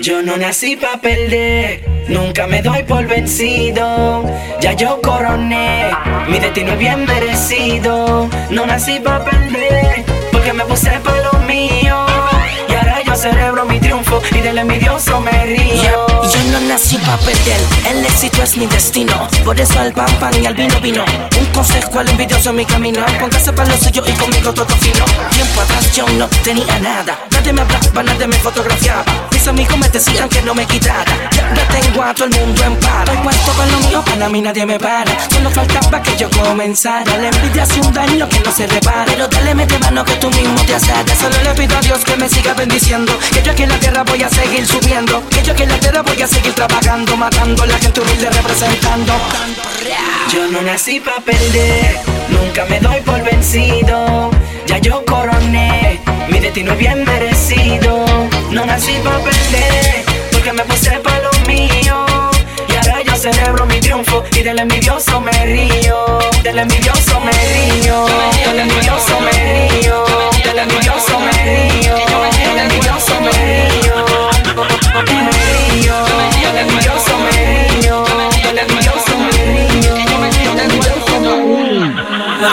Yo no nací pa' perder, nunca me doy por vencido. Ya yo coroné, mi destino es bien merecido. No nací pa' perder, porque me puse pa' lo mío. Y ahora yo cerebro mi triunfo y del envidioso me río. Yo no nací pa' perder, el éxito es mi destino. Por eso al pan pan y al vino vino. Un consejo al envidioso en mi camino. Póngase para lo suyo y conmigo todo fino. Tiempo atrás yo no tenía nada. Nadie me hablaba, nadie me fotografiaba. Mis amigos me decían que no me quitara. Ya, tengo a todo el mundo en paro. Puesto con lo mío, para mí nadie me para. Solo faltaba que yo comenzara. La envidia hace un daño que no se repara. Pero dale mete mano que tú mismo te asadas. Solo le pido a Dios que me siga bendiciendo. Que yo aquí en la tierra voy a seguir subiendo. Que yo aquí en la tierra voy a seguir trabajando, matando a la gente humilde representando. Yo no nací pa' perder, nunca me doy por vencido. Ya yo coroné, mi destino es bien merecido. No nací pa' perder, porque me puse pa' lo mío. Y ahora yo celebro mi triunfo y del envidioso me río. Del envidioso me río, del envidioso me río, del envidioso me río, del envidioso me río.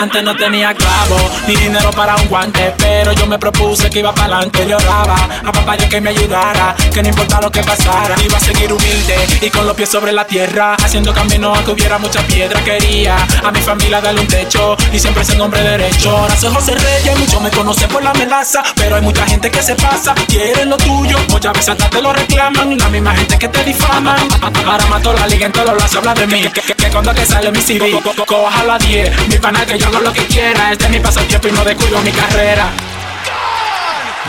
Antes no tenía clavo ni dinero para un guante, pero yo me propuse que iba para adelante. Le oraba a papá yo que me ayudara, que no importa lo que pasara, iba a seguir humilde y con los pies sobre la tierra, haciendo camino aunque hubiera mucha piedra. Quería a mi familia darle un techo y siempre ser hombre derecho. Ahora soy José Reyes, muchos me conocen por la melaza, pero hay mucha gente que se pasa, quieren lo tuyo, muchas veces hasta te lo reclaman, la misma gente que te difaman. Ahora mato la liga en todos los habla de mí, que, que, cuando que sale mi CD, coja la 10, mi pana que yo hago lo que quiera. Este es mi pasatiempo y no descuido mi carrera.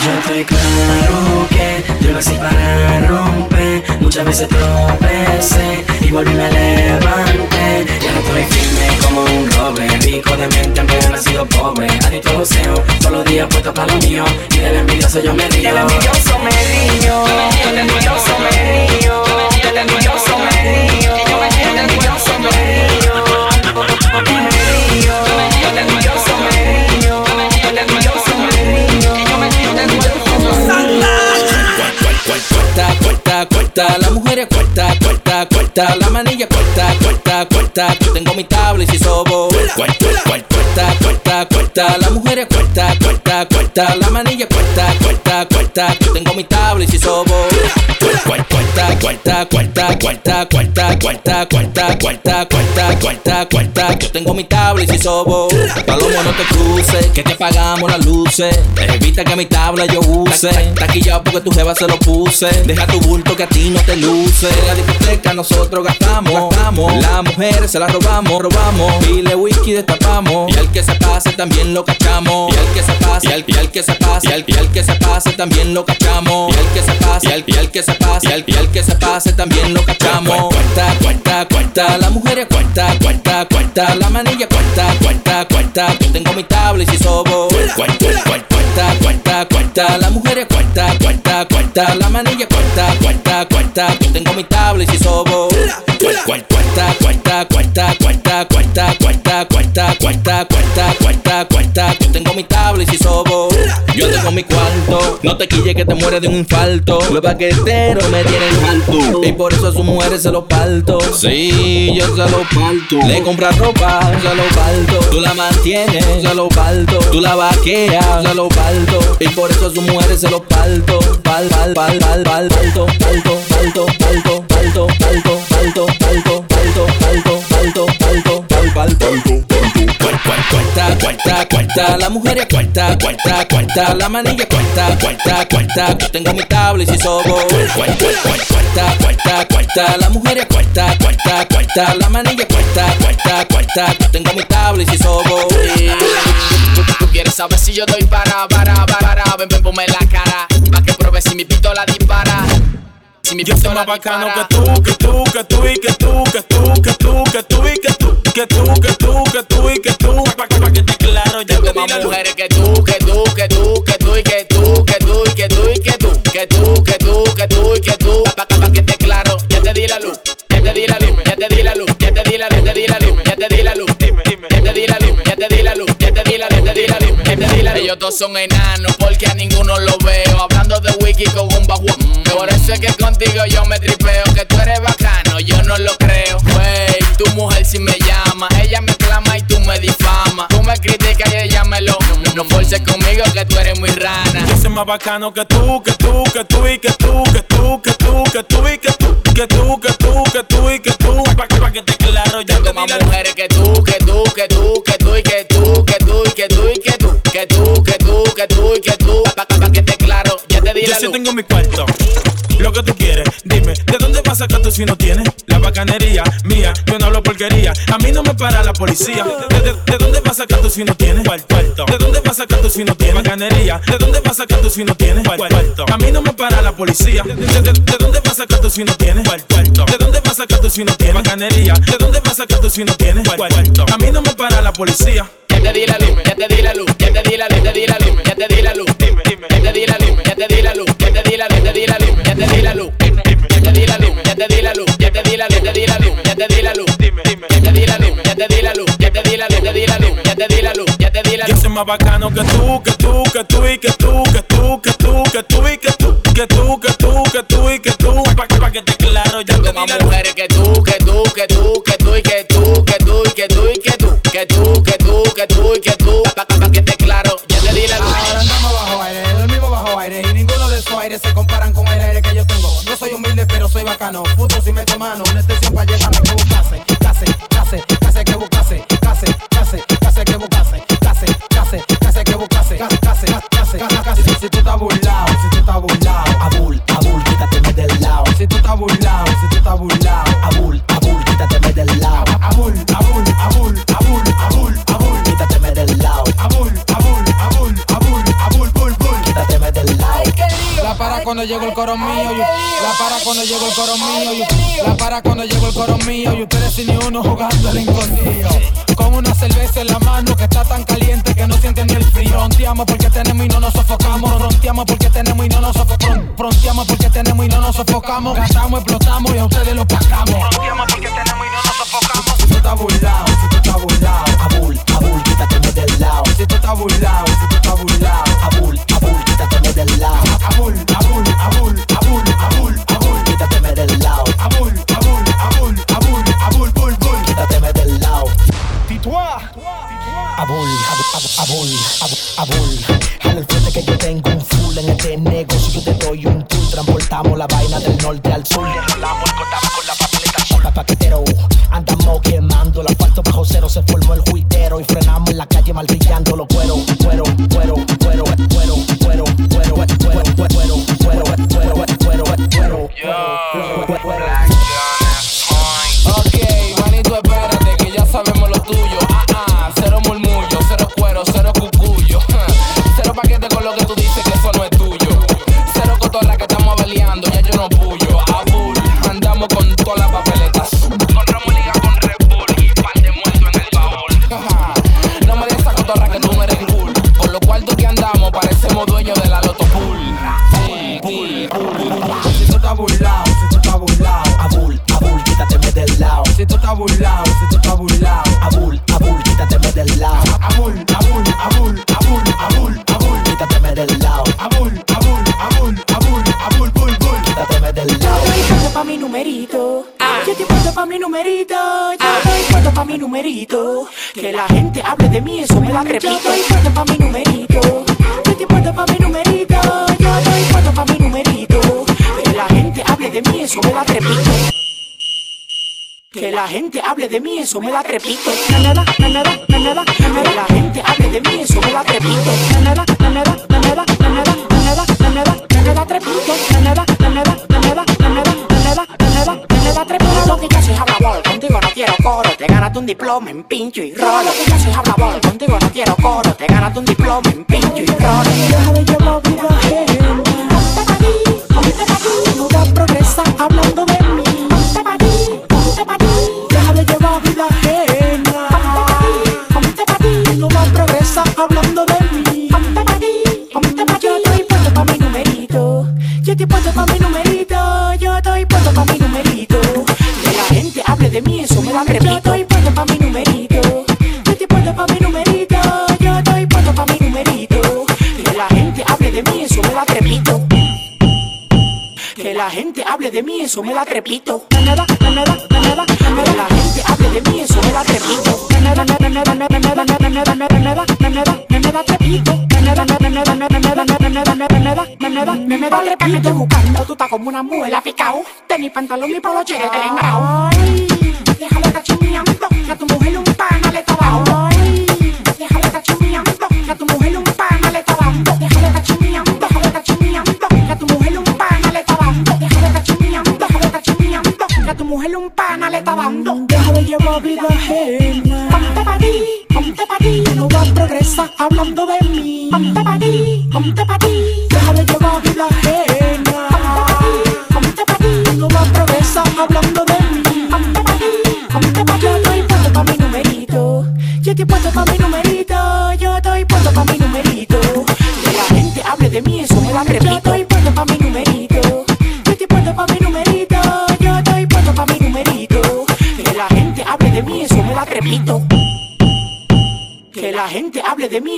Yo estoy claro que yo nací para romper. Muchas veces tropecé y volví me levanté. Ya no estoy firme como un roble. Rico de mente aunque he nacido pobre. Adicto todos los días puesto para lo mío. Y del envidioso yo me río es cuarta, cuarta, cuarta, la manilla cuarta, cuarta, cuarta, yo tengo mi tabla y si sobo. Cuarta, cuarta, cuarta, cuarta, la mujer es cuarta, cuarta, cuarta, la manilla cuarta, cuarta, cuarta, yo tengo mi tabla y si sobo. Cuarta, cuarta, cuarta, cuarta, cuarta, cuarta, cuarta, cuarta, cuarta, cuarta, cuarta, yo tengo mi tabla y si sobo. Palomo no te cruces, que te apagamos las luces. Evita que mi tabla yo use. Taquillado porque tu jeva se lo puse. Deja tu bulto que a ti no te luce. La discoteca nosotros gastamos, gastamos. Las mujeres se las robamos, robamos. Pile whisky destapamos. Y al que se pase también lo cachamos. Y al que se pase, y al, y al que se pase, y al, y al que se pase también lo cachamos. Y al que se pase, y al, y al que se pase, y al, y al que se pase también lo cachamos. Cuarta, cuarta, cuarta, la mujer es cuarta, cuarta, cuarta, la manilla cuarta, cuarta, cuarta. Yo tengo mi tabla y si sobo. Cuarta, cuarta, cuarta, cuarta, la mujer es cuarta, cuarta, cuarta, la manilla cuarta, cuarta, cuarta. Yo tengo mi tabla y si sobo. Cuarta, cuarta, cuarta, cuarta, cuarta, cuarta, cuarta, cuarta, cuarta, cuarta, cuarta. Yo tengo mi tabla y si sobo. Yo tengo mi cuarto, no te quille que te mueres de un infarto. Los paqueteros me tienen alto y por eso a sus mujeres se lo parto. Sí, yo se lo parto. Le compras ropa, se lo parto. Tú la mantienes, se lo parto. Tú la vaqueas, se lo parto. Y por eso a sus mujeres se lo parto. Pal, pal, pal, pal, pal, palto, palto, palto, palto, palto, palto, palto, palto, palto, palto, palto, palto, pal, pal, palto, Cuarta, cuarta, cuarta, la mujer es cuarta, cuarta, cuarta, la manilla cuarta, cuarta, cuarta, yo tengo mi tabla y si sobo. Cuarta, cuarta, cuarta, cuarta, la mujer es cuarta, cuarta, cuarta, la manilla cuarta, cuarta, cuarta, yo tengo mi tabla y si sobo. Tú quieres saber si yo doy para, para, para, ven, ven, ponme la cara, pa' que pruebes si mi pistola dispara. Mi Yo soy más bacano que tú, que tú, que tú y que tú, que tú, que tú, que tú y que tú, que tú, que tú, que tú y que tú, pa' que pa' que esté claro, ya te más mujeres que tú, que tú, que tú, que tú y que tú, que tú y que tú y que tú, que tú, que tú, que tú y que tú, pa' que esté claro, ya te di la luz, ya te di la luz, ya te di la luz, Ellos todos son enanos porque a ninguno lo veo, hablando de wiki con un bajo. Por eso es que contigo yo me tripeo. Que tú eres bacano, yo no lo creo. Wey, tu mujer si me llama, ella me clama y tú me difama. Tú me criticas y ella me lo. No forces conmigo que tú eres muy rana. Yo soy más bacano que tú, que tú, que tú y que tú, que tú, que tú, que tú y que tú, que tú, que tú, que tú y que tú. Pa' que, pa' que te claro, ya Tengo más mujeres que tú, que tú, que y que tú. Pa' pa' que te claro, ya te di Yo la sí luz. tengo mi cuarto. Lo que tú quieres, dime, ¿de dónde vas a sacar tú si no tienes? La bacanería mía, yo no hablo porquería. A mí no me para la policía. ¿De, de- de dónde vas a sacar tú si no tienes? Cuarto. ¿De dónde vas a sacar tú si no tienes? Bacanería. ¿De dónde vas a sacar tú si no tienes? Cuarto. A mí no me para la policía. ¿De, de- de- de dónde vas a sacar tú si no tienes? Cuarto. ¿De dónde vas a sacar tú si no tienes? Bacanería. ¿De dónde vas a sacar tú si no tienes? Cuarto. A mí no me para la policía. Ya te di la luz, ya te di la luz, ya te di la luz, ya te di la luz, ya te di la luz. Ya te di la luz, ya te di la luz, ya te di la luz, ya te di la luz, ya te di la luz. Ya te di la luz, ya te di la luz, ya te di la luz, ya te di la luz, ya te di la luz. Ya te di la luz, ya te di la luz, ya te di la luz, ya te di la luz, ya te di la luz, ya te di la Yo luz. soy más bacano que tú, que tú, que tú y que tú, que tú, que tú, que tú y que tú, que tú, que tú, que tú y que tú. Pa' que, pa' que te claro, ya te Tengo más diga. mujeres que tú, que tú, que tú, que tú y que tú, que tú y que tú y que tú, que tú, que se comparan con el aire que yo tengo. Yo soy humilde pero soy bacano. Puto si meto mano, una extensión para llevarme que buscase. Case, case, case que buscase. Case, case, case que buscase. Case, case, case que buscase. Case, case, Si tú para cuando llegó el coro mío. La para cuando llegó el coro mío. La para cuando llegó el coro mío, y ustedes sin ni uno jugando al escondido. Con una cerveza en la mano que está tan caliente que no siente ni el frío. Fronteamos porque tenemos y no nos sofocamos. Fronteamos porque tenemos y no nos sofocamos. Fronteamos porque tenemos y no nos sofocamos. Gastamos, explotamos y a ustedes los pagamos. Fronteamos porque tenemos y no nos sofocamos. Si tú estás burlado, si tú estás burlado. Abul, abul, quítateme del lado. Si tú estás burlado, si lo que tú Que la gente hable de mí, eso me da crepito. Yo estoy puesto pa' mi numerito. Yo estoy puesto pa' mi numerito. Yo estoy puesto pa' mi numerito. Que la gente hable de mí, eso me da crepito. Que la gente hable de mí, eso me da crepito. Que la gente hable de mí, eso me nada, trepito. Le da tres pulos que yo soy hablabol, contigo no quiero coro, te ganaste un diploma en pincho y rollo. Que yo soy hablabol, contigo no quiero coro, te ganaste un diploma en pincho y rollo. No va a hablando de mí. Deja de llevar vida ajena. No va a progresar hablando de mí. Yo estoy puesto para mi numerito. Yo estoy puesto para de mí, eso me da trepito. Que la gente hable de mí, eso me da trepito. Me da trepito. Me da trepito buscando, tú estás como una muela picao. Tenis pantalón y polo chile telengao. Hablando de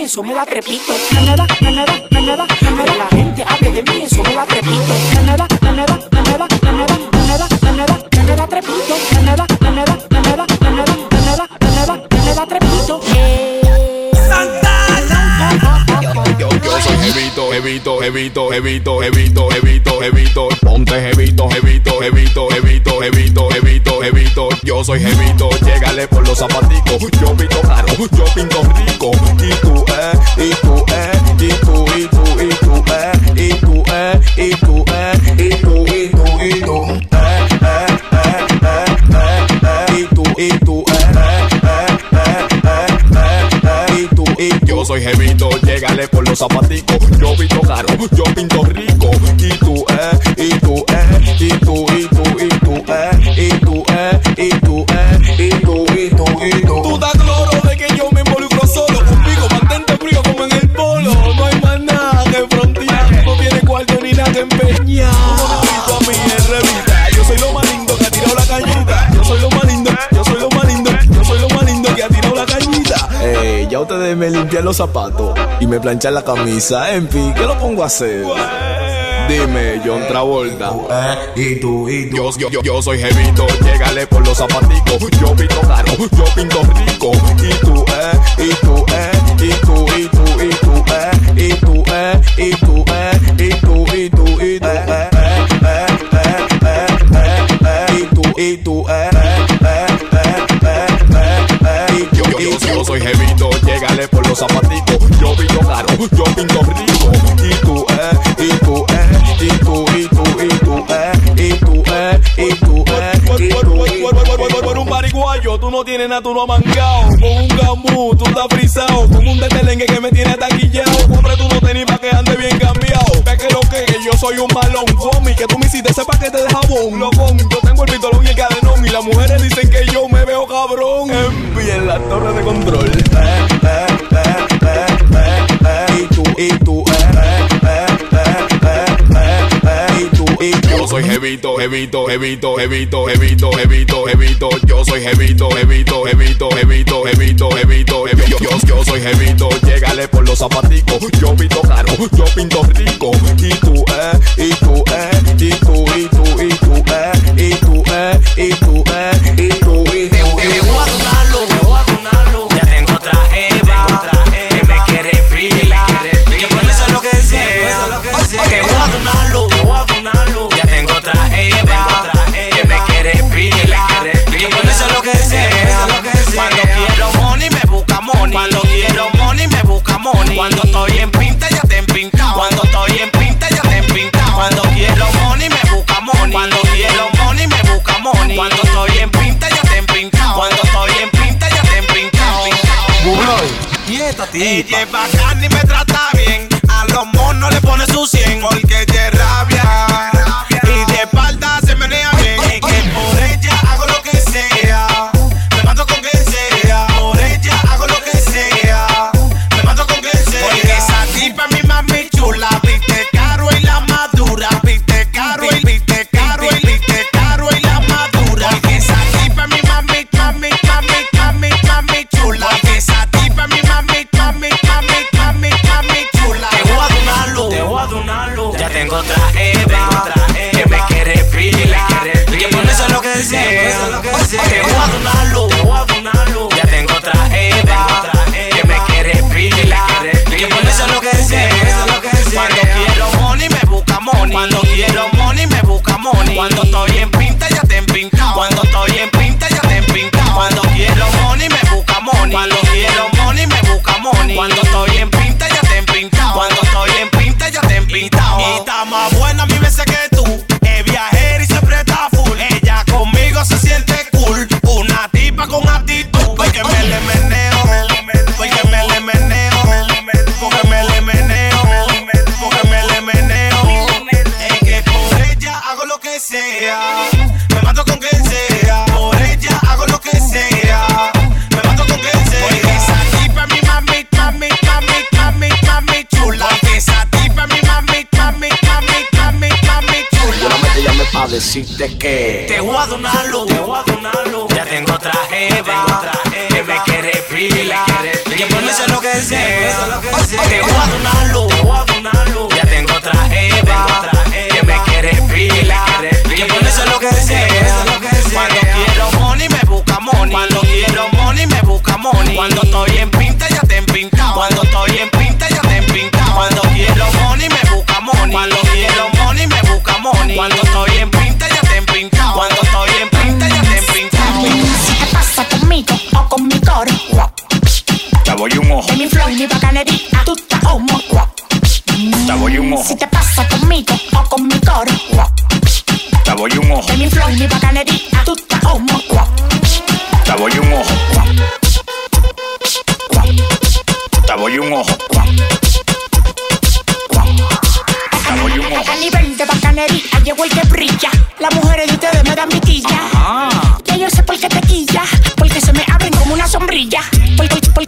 eso me da trepito. Nanada, nanada, nanada, nanada. La gente hable de mí, eso me da trepito. Jevito, jevito, jevito, jevito, jevito. Ponte jevito, jevito, jevito, jevito, jevito, jevito, jevito. Yo soy jevito, llégale por los zapaticos. Yo pinto caro, yo pinto rico. Y tú, eh, y tú, eh, y tú, y tú, y tú, eh, y tú, eh, y tú, eh, y tú, y tú, y tú, eh, eh, eh, eh, eh, eh, y tú, y tú, y yo soy jevito, llégale por los zapaticos. Yo pinto caro, yo pinto rico. Y tú, eh, y tú, eh, y tú, y tú, y tú, eh, y tú, eh, y tú, eh, y tú, y tú, y tú. Tú estás claro de que yo me involucro solo conmigo, mantente frío como en el polo. No hay más nada que frontear, no tiene cuarto ni nada que empeñar. Ustedes me limpian los zapatos y me planchan la camisa. En fin, ¿qué lo pongo a hacer? Dime, John Travolta. y tú, y tú. Yo, yo, yo, yo soy jevito, llégale por los zapaticos. Yo pinto caro, yo pinto rico. Y tú, eh, y tú, eh, y tú, y tú, y tú, eh, y tú, eh, y tú, los zapaticos. Yo pinto caro, yo pinto rico. Y tú, eh, y tú, eh, y tú, y tú, y tú, eh, y tú, eh, y tú, pariguayo, tú no tienes nada, tú no has mangado. Con un gambú, tú estás frisado. Con un detelengue que me tiene taquillado. Hombre, tú no tenés pa' que ande bien cambiado. Ve que lo que que yo soy un malón. Homie, que tú me hiciste ese paquete de jabón. Locón, yo tengo el pistolón y el cadenón. Y las mujeres dicen que yo me veo cabrón. Pie en la torre de control. eh, eh, eh, Yo jevito, jevito, jevito, jevito, jevito, jevito, jevito. Yo soy jevito, jevito, jevito, jevito, jevito, jevito, jevito. Yo, yo soy jevito, llégale por los zapaticos. Yo pinto caro, yo pinto rico. Y tú, eh, y tú, eh, y tú, y tú, y tú, eh, y tú, eh, y tú, eh, y tú, money. Cuando quiero money me busca money. Cuando estoy en pinta ya te en pinta. Cuando estoy en pinta ya te en pinta. Cuando quiero money me busca money. Cuando quiero money me busca money. Cuando estoy en pinta ya te en pinta. Cuando estoy en pinta ya te en pinta. Y esta Ella es bacana y me trata bien. A los monos le pone su bien decirte que Te voy a luz, te voy a luz. Ya tengo otra jeva, que me quiere pila. Que ponerse lo que sea. Te voy a luz, te voy a luz. Ya tengo otra jeva, que me quiere pila. Que ponerse lo que sea. Cuando quiero money me busca money. Cuando quiero money me busca money. Cuando estoy en pinta ya te empintado. Cuando estoy en pinta ya te empintado. Cuando quiero money me busca money. Cuando quiero money me busca money. Cuando de mi flow mi bacanería, tú te homo. te voy un ojo, Si te pasa conmigo o con mi coro, te voy un ojo, de mi flow mi bacanería, tú te homo. te voy un ojo, te voy un ojo, te voy un ojo. A nivel de bacanería llegó el que brilla. Las mujeres de ustedes me dan vitilla. Ya yo sé por qué te quilla. Porque se me abren como una sombrilla. Por- por- por-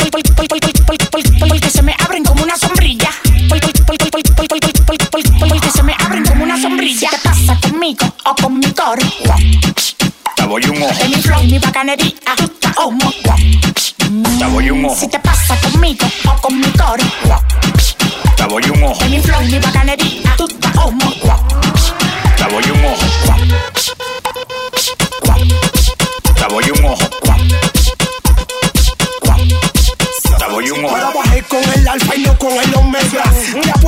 porque se me abren como una sombrilla. Porque se me abren como una sombrilla. ¿Qué pasa conmigo o con mi coro? Te voy un ojo. mi flow, mi bacanería, tú te homo. Te voy un ojo. Si te pasa conmigo o con mi coro. Te voy un ojo. mi flow, mi bacanería.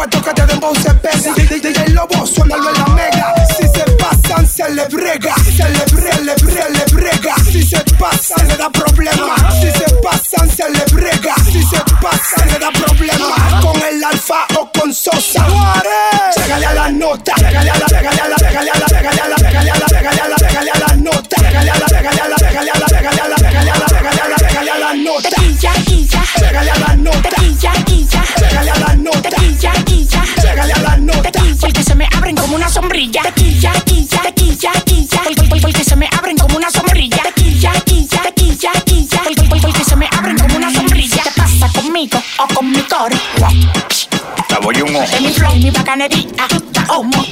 Que te den se pega. DJ lobo, suénalo en la mega. Si se pasan, se le brega. Se le brega, le brega, le brega. Si se pasan, le da problema. Si se pasan, se le brega. Si se pasan, le da problema. Sombrilla. Tequilla, quilla, tequilla, quilla. Por- por- por- Porque se me abren como una sombrilla. Tequilla, quilla, tequilla, quilla. Por- por- por- Porque se me abren como una sombrilla. ¿Qué pasa conmigo o con mi coro? Te voy un ojo, mi flow mi bacanería. Tú te homo.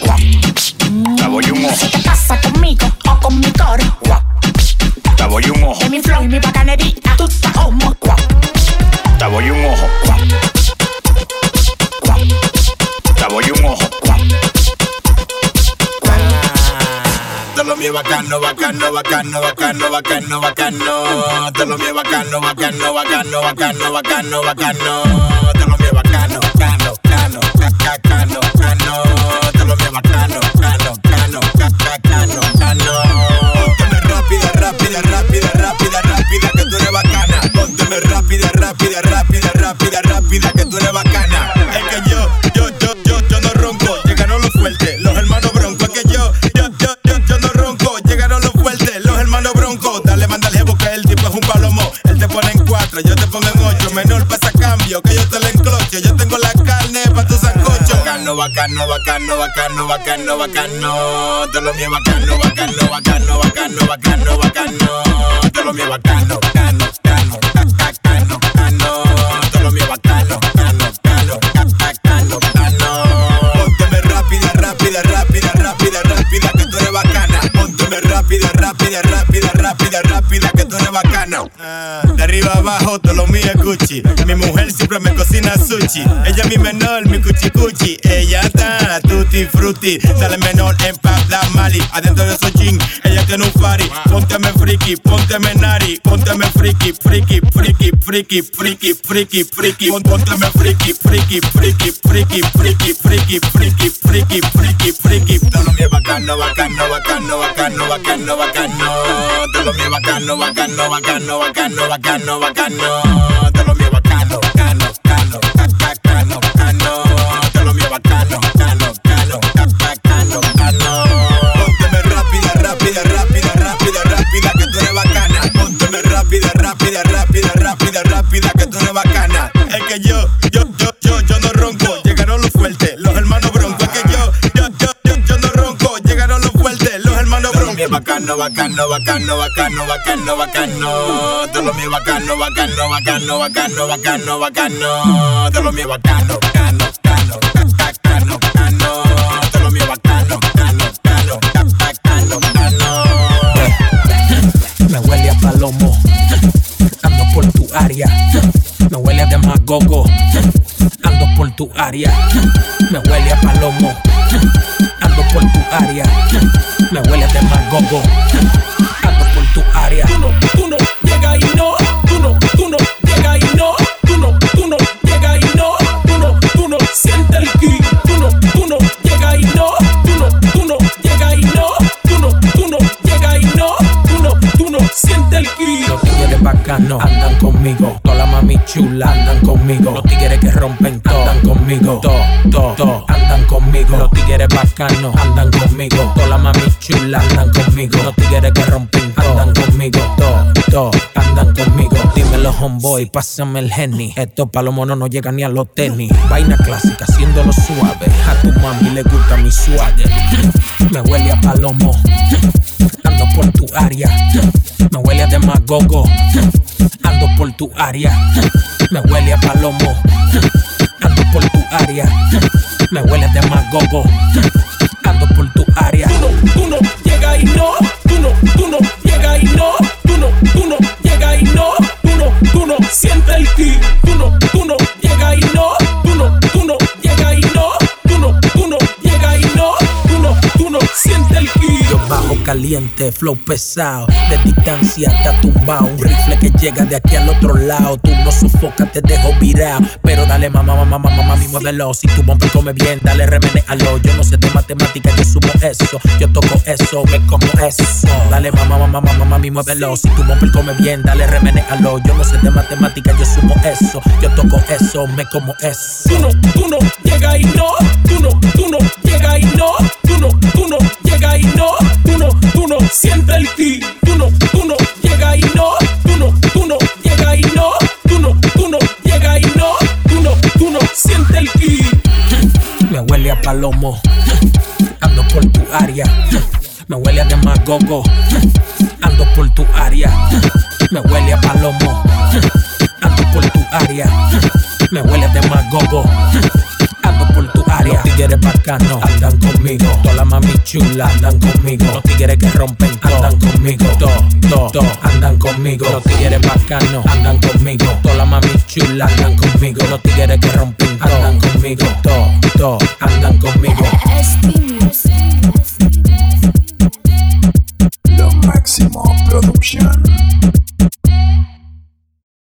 te voy un ojo, Si te pasa conmigo o con mi coro. te voy un ojo, mi flow mi bacanería. Tú te homo. te voy un ojo, te voy un ojo. Lo mío bacano, bacano, bacano, bacano, bacano, bacano. Todo lo mío bacano, bacano, bacano, bacano, bacano, bacano. Cambio, que yo te lo enclocho. Yo tengo la carne pa' tu sancocho. Bacano, bacano, bacano, bacano, bacano, bacano. Todo lo mío bacano, bacano, bacano, bacano, bacano, bacano. Todo lo mío bacano, cano, De arriba abajo, todo lo mío es Gucci. Mi mujer siempre me cocina sushi. Ella es mi menor, mi cuchi cuchi. Ella está tutti frutti. Sale menor en Pabla Mali. Adentro de su jean, ella tiene un fari. Pónteme friki, pónteme nari. Pónteme friki, friki, friki, friki, friki, friki, friki. Pónteme friki, friki, friki, friki, friki, friki, friki, friki, friki, friki. Todo lo mío bacano, bacano, bacano, bacano, bacano, bacano. Todo lo mío bacano, bacano, bacano, bacano, bacano, bacano. Todo lo mío bacano, bacano, bacano, bacano, broncos. Bacano, bacano, bacano, bacano, bacano, bacano. Todo lo mío bacano, bacano, bacano, bacano, bacano, bacano. Todo lo mío bacano, bacano, bacano, bacano, bacano. Todo lo mío bacano, bacano, bacano, bacano, bacano. Me huele a palomo, ando por tu área. Me huele a demagogo, ando por tu área. Me huele a palomo, ando por tu área. Me huele a demagogo, ando por tu área. Tú no, tú no, llega y no. Tú no, tú no, llega y no. Tú no, tú no, llega y no. Tú no, tú no, siente el ki. Tú no, tú no, llega y no. Tú no, tú no, llega y no. Tú no, tú no, llega y no. Tú no, tú no, siente el ki. Los tigres bacanos andan conmigo. Toda la mami chula andan conmigo. Los tigres que rompen todo andan conmigo. Todo, todo, todo andan conmigo. Los tigres bacanos andan conmigo. Toda la mami chula andan conmigo. Los tigres que rompen andan conmigo. Todo, todo andan conmigo. Dímelo, homeboy, pásame el Henny. Estos palomos no nos llegan ni a los tenis. Vaina clásica, haciéndolo suave. A tu mami le gusta mi swagger. Me huele a palomo. Ando por tu área. Me huele a demagogo. Ando por tu área. Me huele a palomo. Ando por tu área. Me huele a demagogo. Por tu área. Tú no, tú no, llega y no. Tú no, tú no, llega y no. Tú no, tú no, llega y no. Tú no, tú no, siente el ki. Tú no, tú no, llega y no, caliente, flow pesado. De distancia está tumbado. Un rifle que llega de aquí al otro lado. Tú no sofocas, te dejo virado. Pero dale, mamá, mamá, mamá, mami, muévelo. Si tu bumper come bien, dale, remenéalo. Yo no sé de matemáticas, yo sumo eso. Yo toco eso, me como eso. Dale, mamá, mamá, mamá, mami, muévelo. Si tu bumper come bien, dale, remenéalo. Yo no sé de matemáticas, yo sumo eso. Yo toco eso, me como eso. Tú no, tú no, llega y no. Tú no, tú no, llega y no. Tú no, tú no, llega no. Tú no, tú no, el ki. Tú no, tú no, llega y no. Tú no, tú no, llega y no. Tú no, tú no, llega y no. Tú no, tú no, siente el ki. Me huele a palomo. Ando por tu área. Me huele a demagogo. Ando por tu área. Me huele a palomo. Ando por tu área. Me huele a demagogo. Área. Los tigres bacanos andan conmigo. Toda la mami chula andan conmigo. Los tigres que rompen andan conmigo. Todo, todo, todo andan conmigo. Los tigres bacanos andan conmigo. Toda la mami chula andan conmigo. Los tigres que rompen andan conmigo. Todo, todo andan conmigo. Lo máximo production.